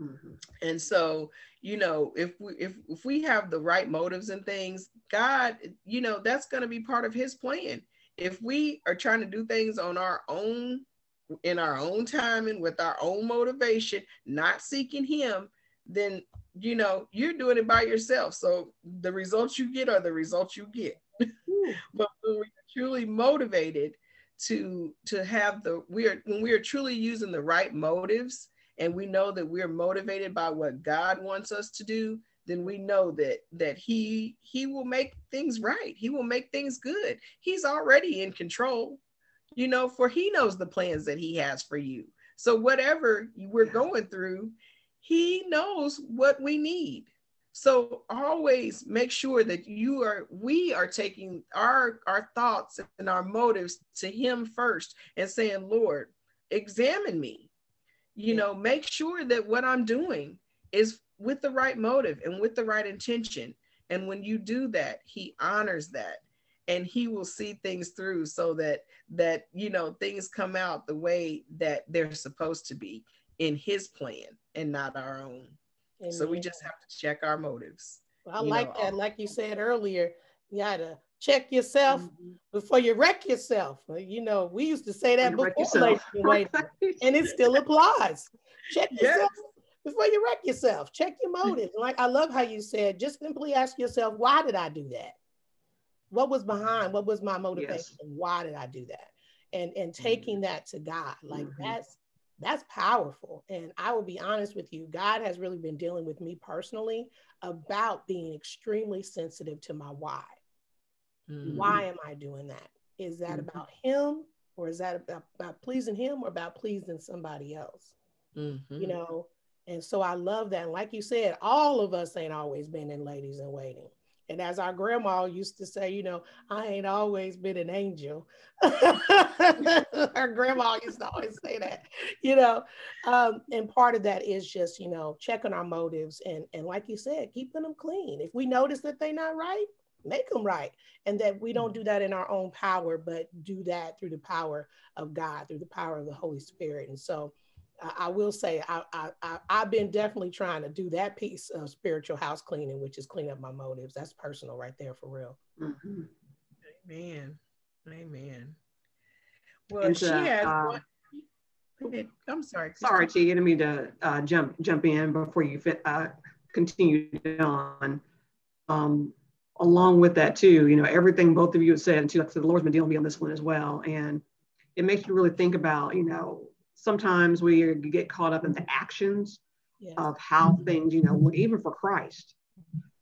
Mm-hmm. And so, you know, if we if if we have the right motives and things, God, you know, that's going to be part of his plan. If we are trying to do things on our own in our own time and with our own motivation, not seeking him, then you know, you're doing it by yourself. So the results you get are the results you get. but when we're truly motivated to to have the we are when we are truly using the right motives and we know that we're motivated by what God wants us to do, then we know that that he he will make things right. He will make things good. He's already in control. You know, for he knows the plans that he has for you. So whatever we're going through, he knows what we need. So always make sure that you are we are taking our our thoughts and our motives to him first and saying, "Lord, examine me. You know make sure that what i'm doing is with the right motive and with the right intention. And when you do that he honors that and he will see things through so that that you know things come out the way that they're supposed to be in his plan and not our own Amen. so we just have to check our motives well, i like know, that like you said earlier you gotta check yourself mm-hmm. before you wreck yourself. You know, we used to say that before, and it still applies. Check yourself before you wreck yourself. Check your motives. like I love how you said, just simply ask yourself, why did I do that? What was behind? What was my motivation? Yes. Why did I do that? And and taking mm-hmm. that to God, like mm-hmm. that's that's powerful. And I will be honest with you, God has really been dealing with me personally about being extremely sensitive to my why. Mm-hmm. Why am I doing that? Is that mm-hmm. about him or is that about, about, pleasing him or about pleasing somebody else? Mm-hmm. You know, and so I love that. And like you said, all of us ain't always been in ladies in waiting. And as our grandma used to say, you know, I ain't always been an angel. our grandma used to always say that, you know. Um, and part of that is just, you know, checking our motives and and like you said, keeping them clean. If we notice that they're not right, make them right and that we don't do that in our own power but do that through the power of god through the power of the holy spirit and so i, I will say I, I i've been definitely trying to do that piece of spiritual house cleaning which is clean up my motives that's personal right there for real mm-hmm. amen amen well and, she uh, had uh, one I'm sorry. Sorry, Chi. I didn't mean to uh, jump jump in before you fit, uh, continue on. Um, along with that too, you know, everything both of you have said, and too, like I said, the Lord's been dealing with me on this one as well. And it makes you really think about, you know, sometimes we get caught up in the actions yes. of how things, you know, even for Christ.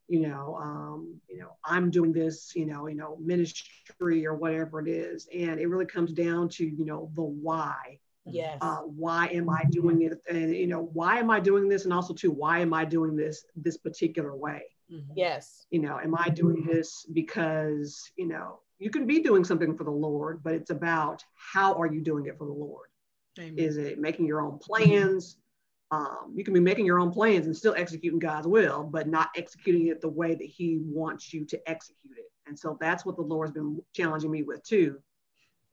You know, um, you know, I'm doing this, you know, you know, ministry or whatever it is, and it really comes down to, you know, the why. Yes. Uh, why am I doing it? And you know, why am I doing this? And also, too, why am I doing this this particular way? Mm-hmm. Yes. You know, am I doing this because, you know, you can be doing something for the Lord, but it's about how are you doing it for the Lord? Amen. Is it making your own plans? Um, you can be making your own plans and still executing God's will, but not executing it the way that He wants you to execute it. And so that's what the Lord's been challenging me with too.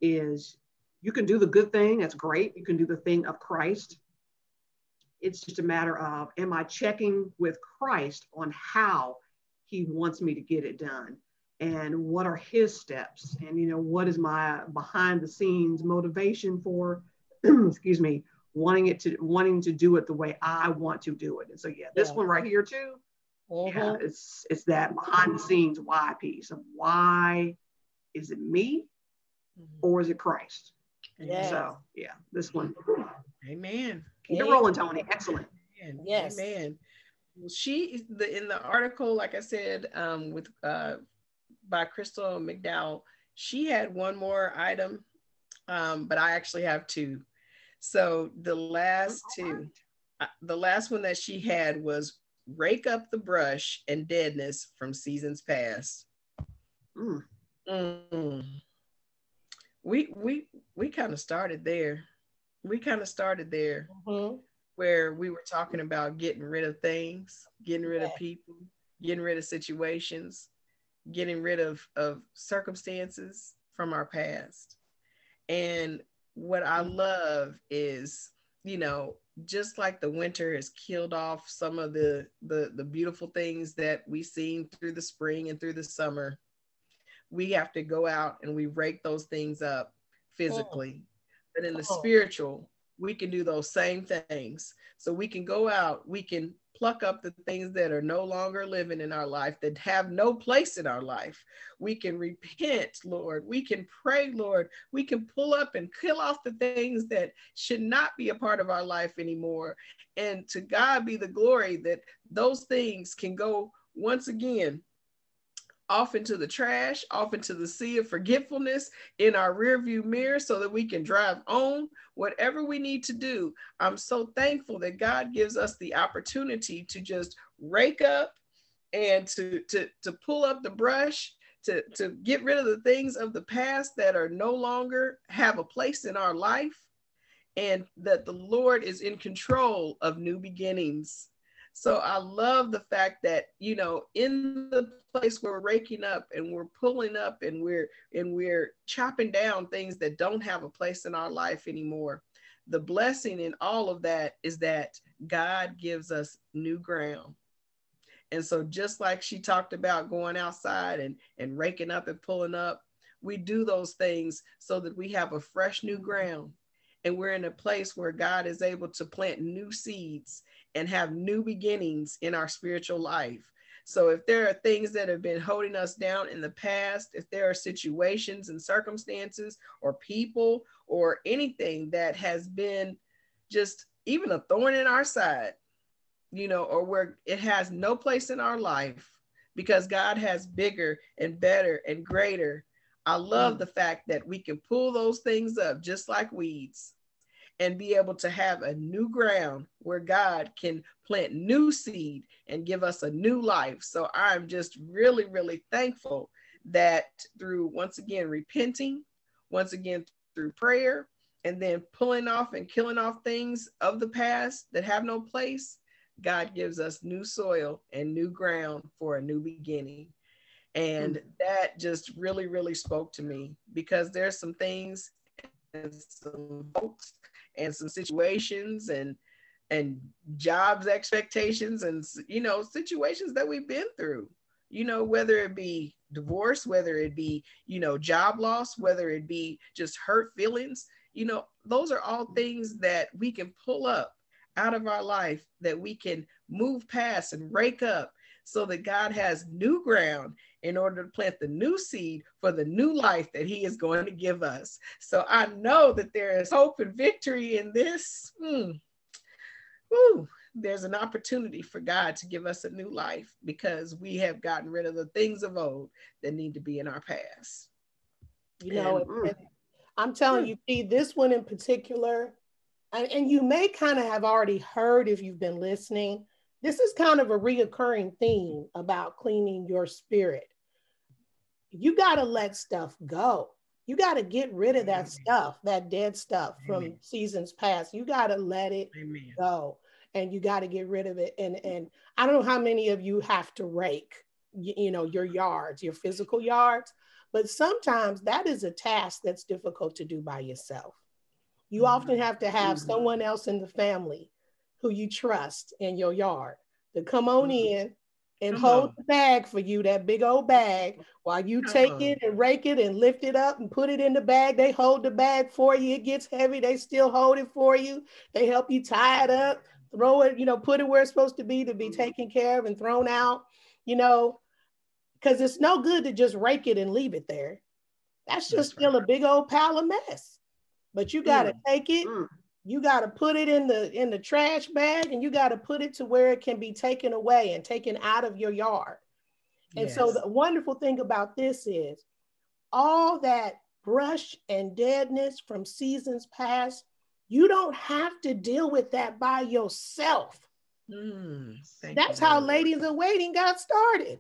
Is you can do the good thing, that's great. You can do the thing of Christ. It's just a matter of am I checking with Christ on how He wants me to get it done? and what are his steps and you know what is my behind the scenes motivation for excuse me wanting it to wanting to do it the way i want to do it and so yeah this yeah. one right here too mm-hmm. yeah it's it's that behind the scenes why piece of why is it me mm-hmm. or is it christ yeah. so yeah this one amen keep amen. it rolling tony excellent amen. yes amen well, she the in the article like i said um, with uh, by Crystal McDowell. She had one more item, um, but I actually have two. So the last two, uh, the last one that she had was rake up the brush and deadness from seasons past. Mm. Mm. We we we kind of started there. We kind of started there, mm-hmm. where we were talking about getting rid of things, getting rid of people, getting rid of situations, getting rid of, of circumstances from our past. And what I mm-hmm. love is, you know, just like the winter has killed off some of the, the, the beautiful things that we've seen through the spring and through the summer, we have to go out and we rake those things up oh. physically. Oh. But in the oh. spiritual, we can do those same things. So we can go out, we can pluck up the things that are no longer living in our life, that have no place in our life. We can repent, Lord. We can pray, Lord. We can pull up and kill off the things that should not be a part of our life anymore. And to God be the glory that those things can go once again off into the trash, off into the sea of forgetfulness in our rearview mirror so that we can drive on whatever we need to do. I'm so thankful that God gives us the opportunity to just rake up and to, to, to pull up the brush, to, to get rid of the things of the past that are no longer have a place in our life, and that the Lord is in control of new beginnings. So I love the fact that, you know, in the place where we're raking up and we're pulling up and we're and we're chopping down things that don't have a place in our life anymore. The blessing in all of that is that God gives us new ground. And so just like she talked about going outside and, and raking up and pulling up, we do those things so that we have a fresh new ground and we're in a place where God is able to plant new seeds and have new beginnings in our spiritual life. So, if there are things that have been holding us down in the past, if there are situations and circumstances or people or anything that has been just even a thorn in our side, you know, or where it has no place in our life because God has bigger and better and greater. I love mm. the fact that we can pull those things up just like weeds and be able to have a new ground where God can plant new seed and give us a new life. So I'm just really, really thankful that through once again repenting, once again through prayer, and then pulling off and killing off things of the past that have no place, God gives us new soil and new ground for a new beginning. And mm-hmm. that just really, really spoke to me because there's some things some folks and some situations and and jobs expectations and you know situations that we've been through. You know whether it be divorce whether it be you know job loss whether it be just hurt feelings you know those are all things that we can pull up out of our life that we can move past and rake up so that God has new ground in order to plant the new seed for the new life that He is going to give us. So I know that there is hope and victory in this. Mm. Woo. There's an opportunity for God to give us a new life because we have gotten rid of the things of old that need to be in our past. You know, and, mm. I'm telling you, see, this one in particular, and, and you may kind of have already heard if you've been listening, this is kind of a reoccurring theme about cleaning your spirit you got to let stuff go. You got to get rid of that Amen. stuff, that dead stuff Amen. from seasons past. You got to let it Amen. go and you got to get rid of it. And, and I don't know how many of you have to rake, you, you know, your yards, your physical yards, but sometimes that is a task that's difficult to do by yourself. You mm-hmm. often have to have mm-hmm. someone else in the family who you trust in your yard to come on mm-hmm. in and come hold on. the bag for you, that big old bag, while you come take on. it and rake it and lift it up and put it in the bag. They hold the bag for you. It gets heavy. They still hold it for you. They help you tie it up, throw it, you know, put it where it's supposed to be to be mm-hmm. taken care of and thrown out, you know, because it's no good to just rake it and leave it there. That's just That's still right. a big old pile of mess. But you got to mm. take it, mm you got to put it in the in the trash bag and you got to put it to where it can be taken away and taken out of your yard and yes. so the wonderful thing about this is all that brush and deadness from seasons past you don't have to deal with that by yourself mm, that's you, how Lord. ladies in waiting got started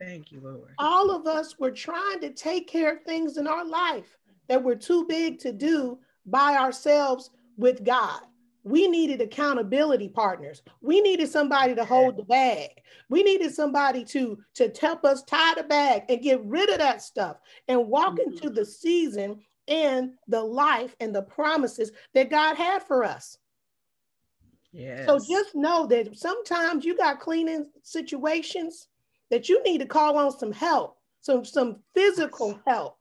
thank you lord all of us were trying to take care of things in our life that were too big to do by ourselves with God. We needed accountability partners. We needed somebody to hold the bag. We needed somebody to, to help us tie the bag and get rid of that stuff and walk mm-hmm. into the season and the life and the promises that God had for us. Yes. So just know that sometimes you got cleaning situations that you need to call on some help, some some physical help.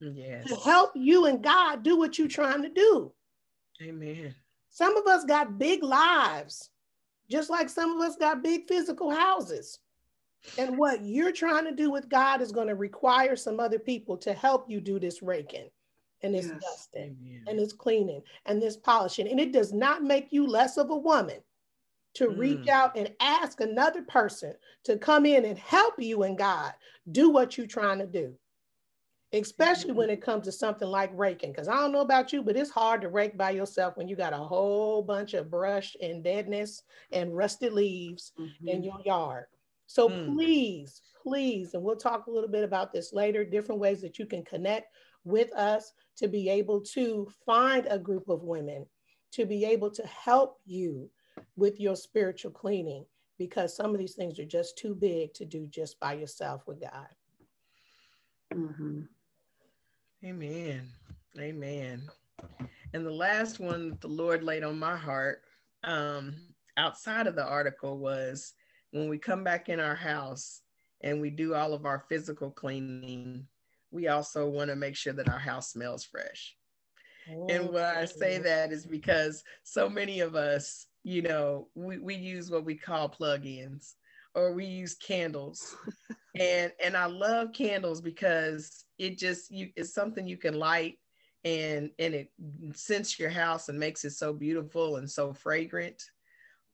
Yes. To help you and God do what you're trying to do. Amen. Some of us got big lives, just like some of us got big physical houses. And what you're trying to do with God is going to require some other people to help you do this raking and this yes. dusting Amen. and this cleaning and this polishing. And it does not make you less of a woman to mm. reach out and ask another person to come in and help you and God do what you're trying to do especially when it comes to something like raking. Because I don't know about you, but it's hard to rake by yourself when you got a whole bunch of brush and deadness and rusted leaves mm-hmm. in your yard. So mm. please, please, and we'll talk a little bit about this later, different ways that you can connect with us to be able to find a group of women to be able to help you with your spiritual cleaning because some of these things are just too big to do just by yourself with God. Mm-hmm. Amen. Amen. And the last one that the Lord laid on my heart um, outside of the article was when we come back in our house and we do all of our physical cleaning, we also want to make sure that our house smells fresh. Oh, and why I say that is because so many of us, you know, we, we use what we call plug-ins or we use candles. and and I love candles because it just you it's something you can light and and it scents your house and makes it so beautiful and so fragrant.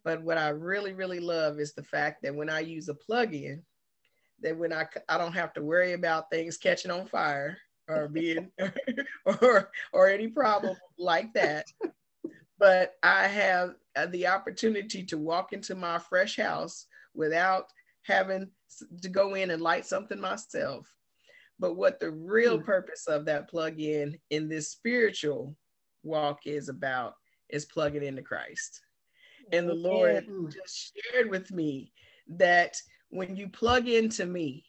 But what I really really love is the fact that when I use a plug-in, that when I I don't have to worry about things catching on fire or being or or any problem like that. But I have uh, the opportunity to walk into my fresh house without having to go in and light something myself. But what the real hmm. purpose of that plug in in this spiritual walk is about is plugging into Christ. And the Lord just shared with me that when you plug into me,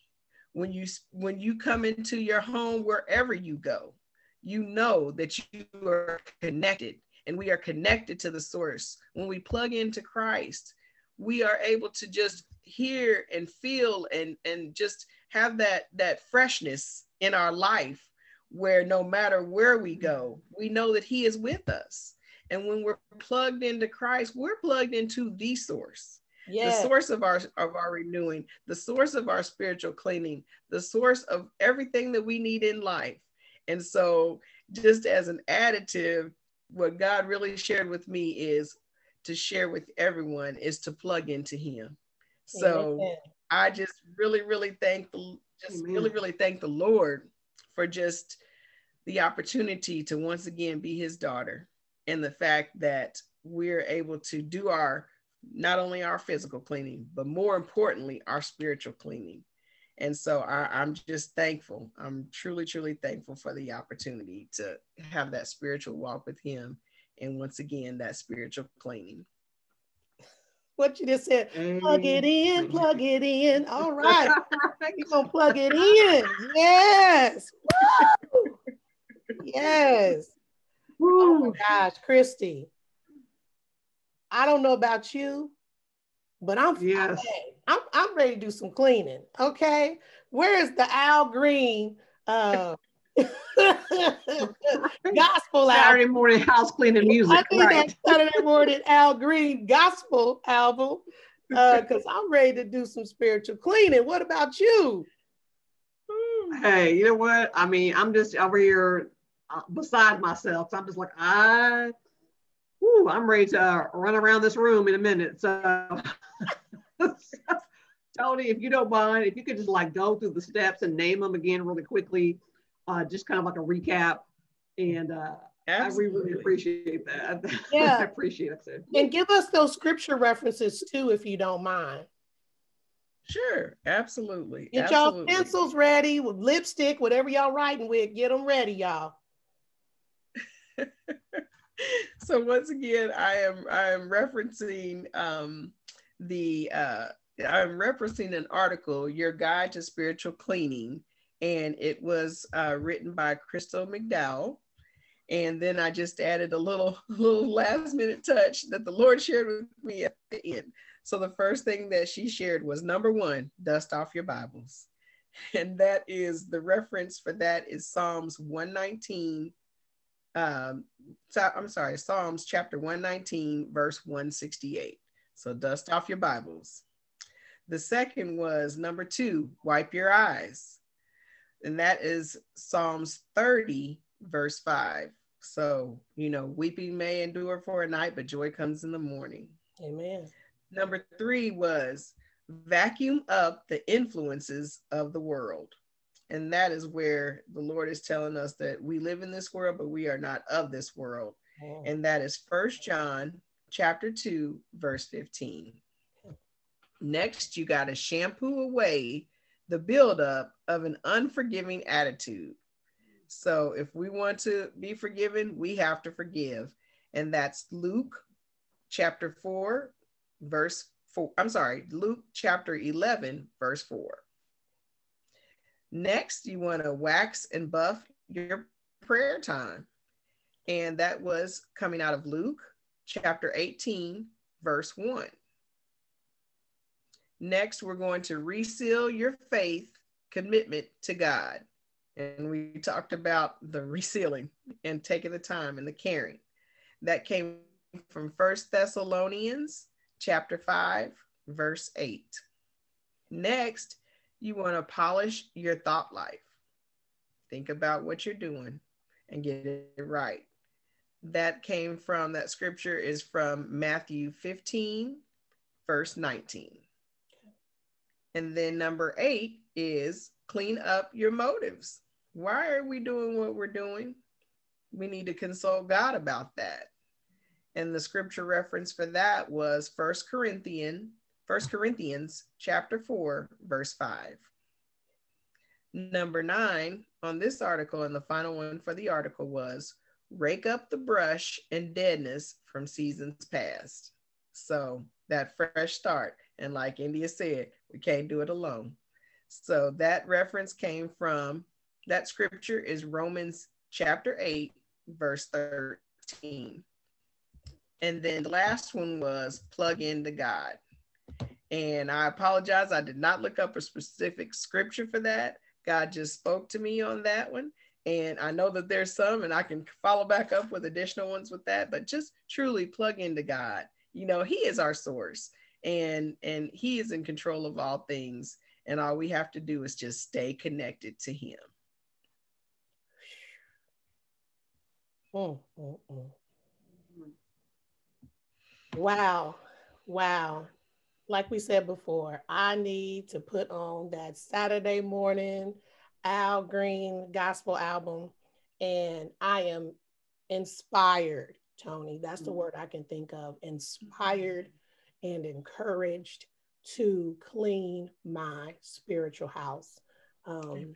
when you when you come into your home wherever you go, you know that you are connected and we are connected to the source. When we plug into Christ, we are able to just hear and feel and and just have that that freshness in our life where no matter where we go we know that he is with us and when we're plugged into christ we're plugged into the source yes. the source of our of our renewing the source of our spiritual cleaning the source of everything that we need in life and so just as an additive what god really shared with me is to share with everyone is to plug into him so Amen. I just really, really thank the just Amen. really, really thank the Lord for just the opportunity to once again be his daughter and the fact that we're able to do our not only our physical cleaning, but more importantly, our spiritual cleaning. And so I, am just thankful. I'm truly, truly thankful for the opportunity to have that spiritual walk with Him. And once again, that spiritual cleaning. What you just said, plug it in, plug it in. All right. You're going to plug it in. Yes. Woo! Yes. Woo. Oh my gosh, Christy. I don't know about you, but I'm yes. I'm, I'm ready to do some cleaning. Okay. Where is the Al Green uh, gospel Saturday album? morning house cleaning music? I think right. that Saturday morning Al Green gospel album because uh, I'm ready to do some spiritual cleaning. What about you? Hey, you know what? I mean, I'm just over here uh, beside myself. So I'm just like, I, whew, I'm ready to uh, run around this room in a minute. So Tony, if you don't mind, if you could just like go through the steps and name them again really quickly, uh, just kind of like a recap. And uh, I really appreciate that. Yeah, I appreciate it. Too. And give us those scripture references too, if you don't mind. Sure, absolutely. Get absolutely. y'all pencils ready with lipstick, whatever y'all writing with. Get them ready, y'all. so once again, I am I am referencing um, the uh, I'm referencing an article, Your Guide to Spiritual Cleaning, and it was uh, written by Crystal McDowell. And then I just added a little, little last minute touch that the Lord shared with me at the end. So the first thing that she shared was number one, dust off your Bibles. And that is the reference for that is Psalms 119. Um, so, I'm sorry, Psalms chapter 119, verse 168. So dust off your Bibles. The second was number two, wipe your eyes. And that is Psalms 30, verse 5. So, you know, weeping may endure for a night, but joy comes in the morning. Amen. Number three was vacuum up the influences of the world. And that is where the Lord is telling us that we live in this world, but we are not of this world. Oh. And that is First John chapter 2, verse 15. Hmm. Next, you got to shampoo away the buildup of an unforgiving attitude. So, if we want to be forgiven, we have to forgive. And that's Luke chapter 4, verse 4. I'm sorry, Luke chapter 11, verse 4. Next, you want to wax and buff your prayer time. And that was coming out of Luke chapter 18, verse 1. Next, we're going to reseal your faith commitment to God. And we talked about the resealing and taking the time and the caring. That came from First Thessalonians chapter 5, verse 8. Next, you want to polish your thought life. Think about what you're doing and get it right that came from that scripture is from Matthew 15, verse 19. And then number eight is clean up your motives. Why are we doing what we're doing? We need to consult God about that. And the scripture reference for that was First Corinthians, First Corinthians chapter 4, verse 5. Number nine on this article, and the final one for the article was rake up the brush and deadness from seasons past. So that fresh start. And like India said, we can't do it alone. So that reference came from that scripture is Romans chapter 8, verse 13. And then the last one was plug into God. And I apologize, I did not look up a specific scripture for that. God just spoke to me on that one. And I know that there's some, and I can follow back up with additional ones with that, but just truly plug into God. You know, He is our source and and He is in control of all things. And all we have to do is just stay connected to Him. Mm, mm, mm. Wow. Wow. Like we said before, I need to put on that Saturday morning Al Green gospel album, and I am inspired, Tony. That's the mm. word I can think of inspired and encouraged to clean my spiritual house. Um,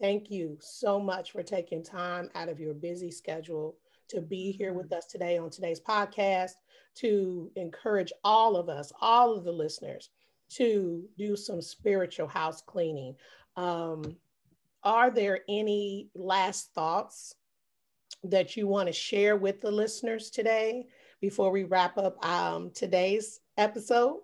thank you so much for taking time out of your busy schedule to be here with us today on today's podcast to encourage all of us, all of the listeners, to do some spiritual house cleaning. Um, are there any last thoughts that you want to share with the listeners today before we wrap up um, today's episode?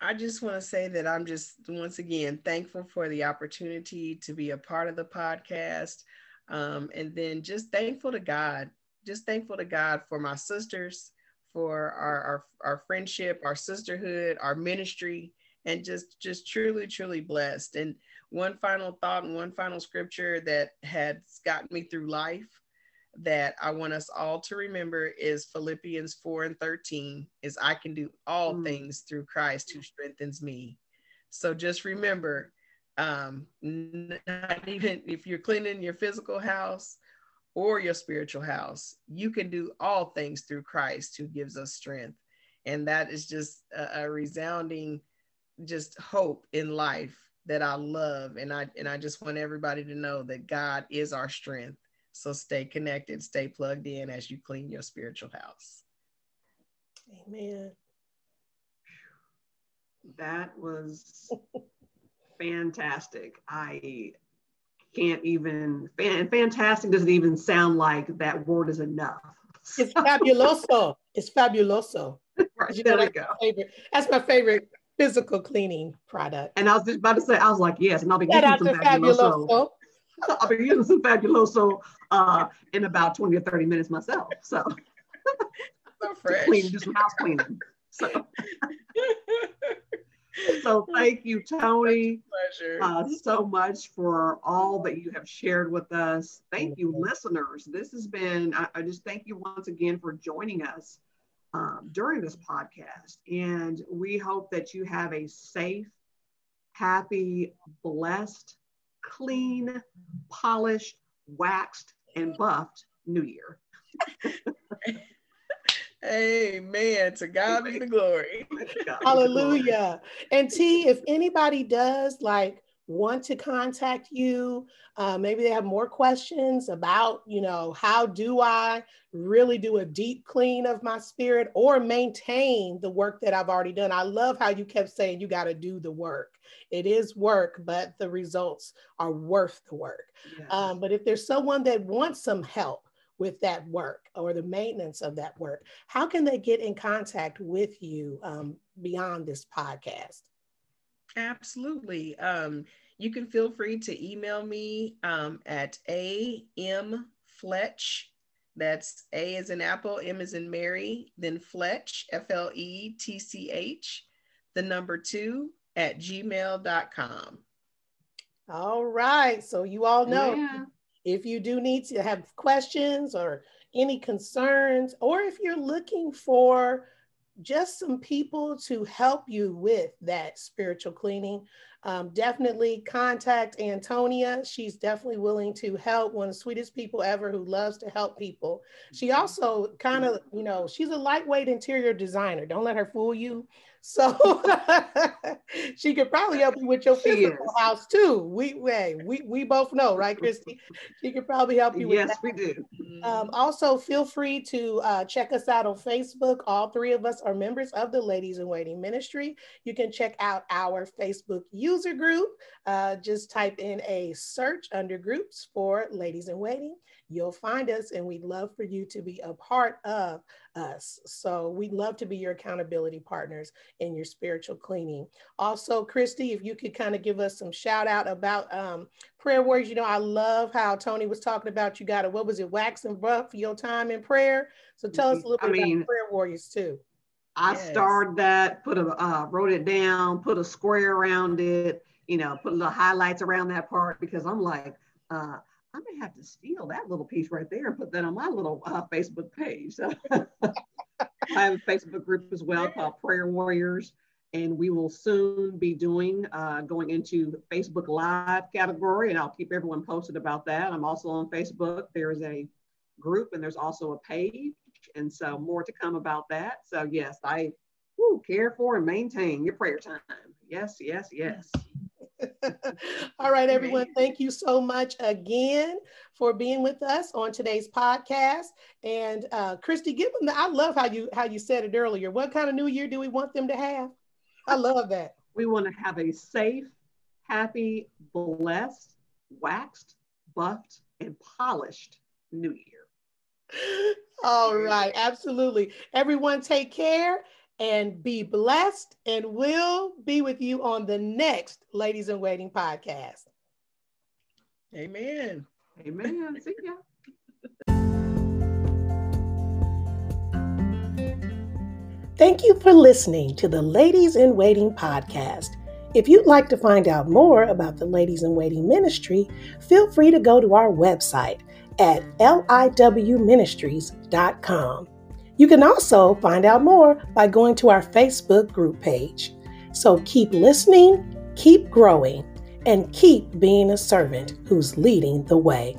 I just want to say that I'm just once again thankful for the opportunity to be a part of the podcast. Um, and then just thankful to God, just thankful to God for my sisters, for our, our, our friendship, our sisterhood, our ministry, and just just truly, truly blessed. And one final thought and one final scripture that has gotten me through life that I want us all to remember is Philippians 4 and 13 is I can do all mm. things through Christ who strengthens me. So just remember, um, not even if you're cleaning your physical house or your spiritual house, you can do all things through Christ who gives us strength. And that is just a, a resounding just hope in life that I love. And I and I just want everybody to know that God is our strength so stay connected, stay plugged in as you clean your spiritual house. Amen. That was fantastic. I can't even, fan, fantastic doesn't even sound like that word is enough. It's fabuloso. It's fabuloso. Right, you know, there we go. Favorite, that's my favorite physical cleaning product. And I was just about to say, I was like, yes, and I'll be getting some fabuloso. fabuloso. I'll be using some fabuloso uh, in about 20 or 30 minutes myself. So, so fresh. clean, do some house cleaning. So, so thank you, Toni, uh, so much for all that you have shared with us. Thank you, listeners. This has been, I, I, just thank you once again for joining us um, during this podcast. And we hope that you have a safe, happy, blessed, clean, polished, waxed, and buffed New Year. Amen. To God be the glory. Hallelujah. And T, if anybody does like want to contact you, uh, maybe they have more questions about, you know, how do I really do a deep clean of my spirit or maintain the work that I've already done. I love how you kept saying you got to do the work. It is work, but the results are worth the work. Yes. Um, but if there's someone that wants some help, with that work or the maintenance of that work, how can they get in contact with you um, beyond this podcast? Absolutely. Um, you can feel free to email me um, at am fletch. That's A is in Apple, M is in Mary, then Fletch, F L E T C H, the number two at gmail.com. All right. So you all know yeah. if you do need to have questions or any concerns, or if you're looking for just some people to help you with that spiritual cleaning, um, definitely contact Antonia. She's definitely willing to help. One of the sweetest people ever who loves to help people. She also kind of, you know, she's a lightweight interior designer. Don't let her fool you. So she could probably help you with your physical house too. We, we we we both know, right, Christy? She could probably help you. yes, that. we do. Um, also, feel free to uh, check us out on Facebook. All three of us are members of the Ladies in Waiting Ministry. You can check out our Facebook user group. Uh, just type in a search under groups for Ladies in Waiting you'll find us and we'd love for you to be a part of us. So we'd love to be your accountability partners in your spiritual cleaning. Also, Christy, if you could kind of give us some shout out about um, prayer warriors. You know, I love how Tony was talking about you got a, what was it, wax and buff for your time in prayer. So tell us a little bit I mean, about prayer warriors too. I yes. started that, put a, uh, wrote it down, put a square around it, you know, put little highlights around that part because I'm like, uh, I may have to steal that little piece right there and put that on my little uh, Facebook page. I have a Facebook group as well called Prayer Warriors, and we will soon be doing uh, going into Facebook Live category, and I'll keep everyone posted about that. I'm also on Facebook. There is a group, and there's also a page, and so more to come about that. So yes, I Woo, care for and maintain your prayer time. Yes, yes, yes. All right, everyone. Thank you so much again for being with us on today's podcast. And uh, Christy, give them the. I love how you how you said it earlier. What kind of New Year do we want them to have? I love that. We want to have a safe, happy, blessed, waxed, buffed, and polished New Year. All right, absolutely. Everyone, take care and be blessed. And we'll be with you on the next Ladies in Waiting podcast. Amen. Amen. See ya. Thank you for listening to the Ladies in Waiting podcast. If you'd like to find out more about the Ladies in Waiting ministry, feel free to go to our website at liwministries.com. You can also find out more by going to our Facebook group page. So keep listening, keep growing, and keep being a servant who's leading the way.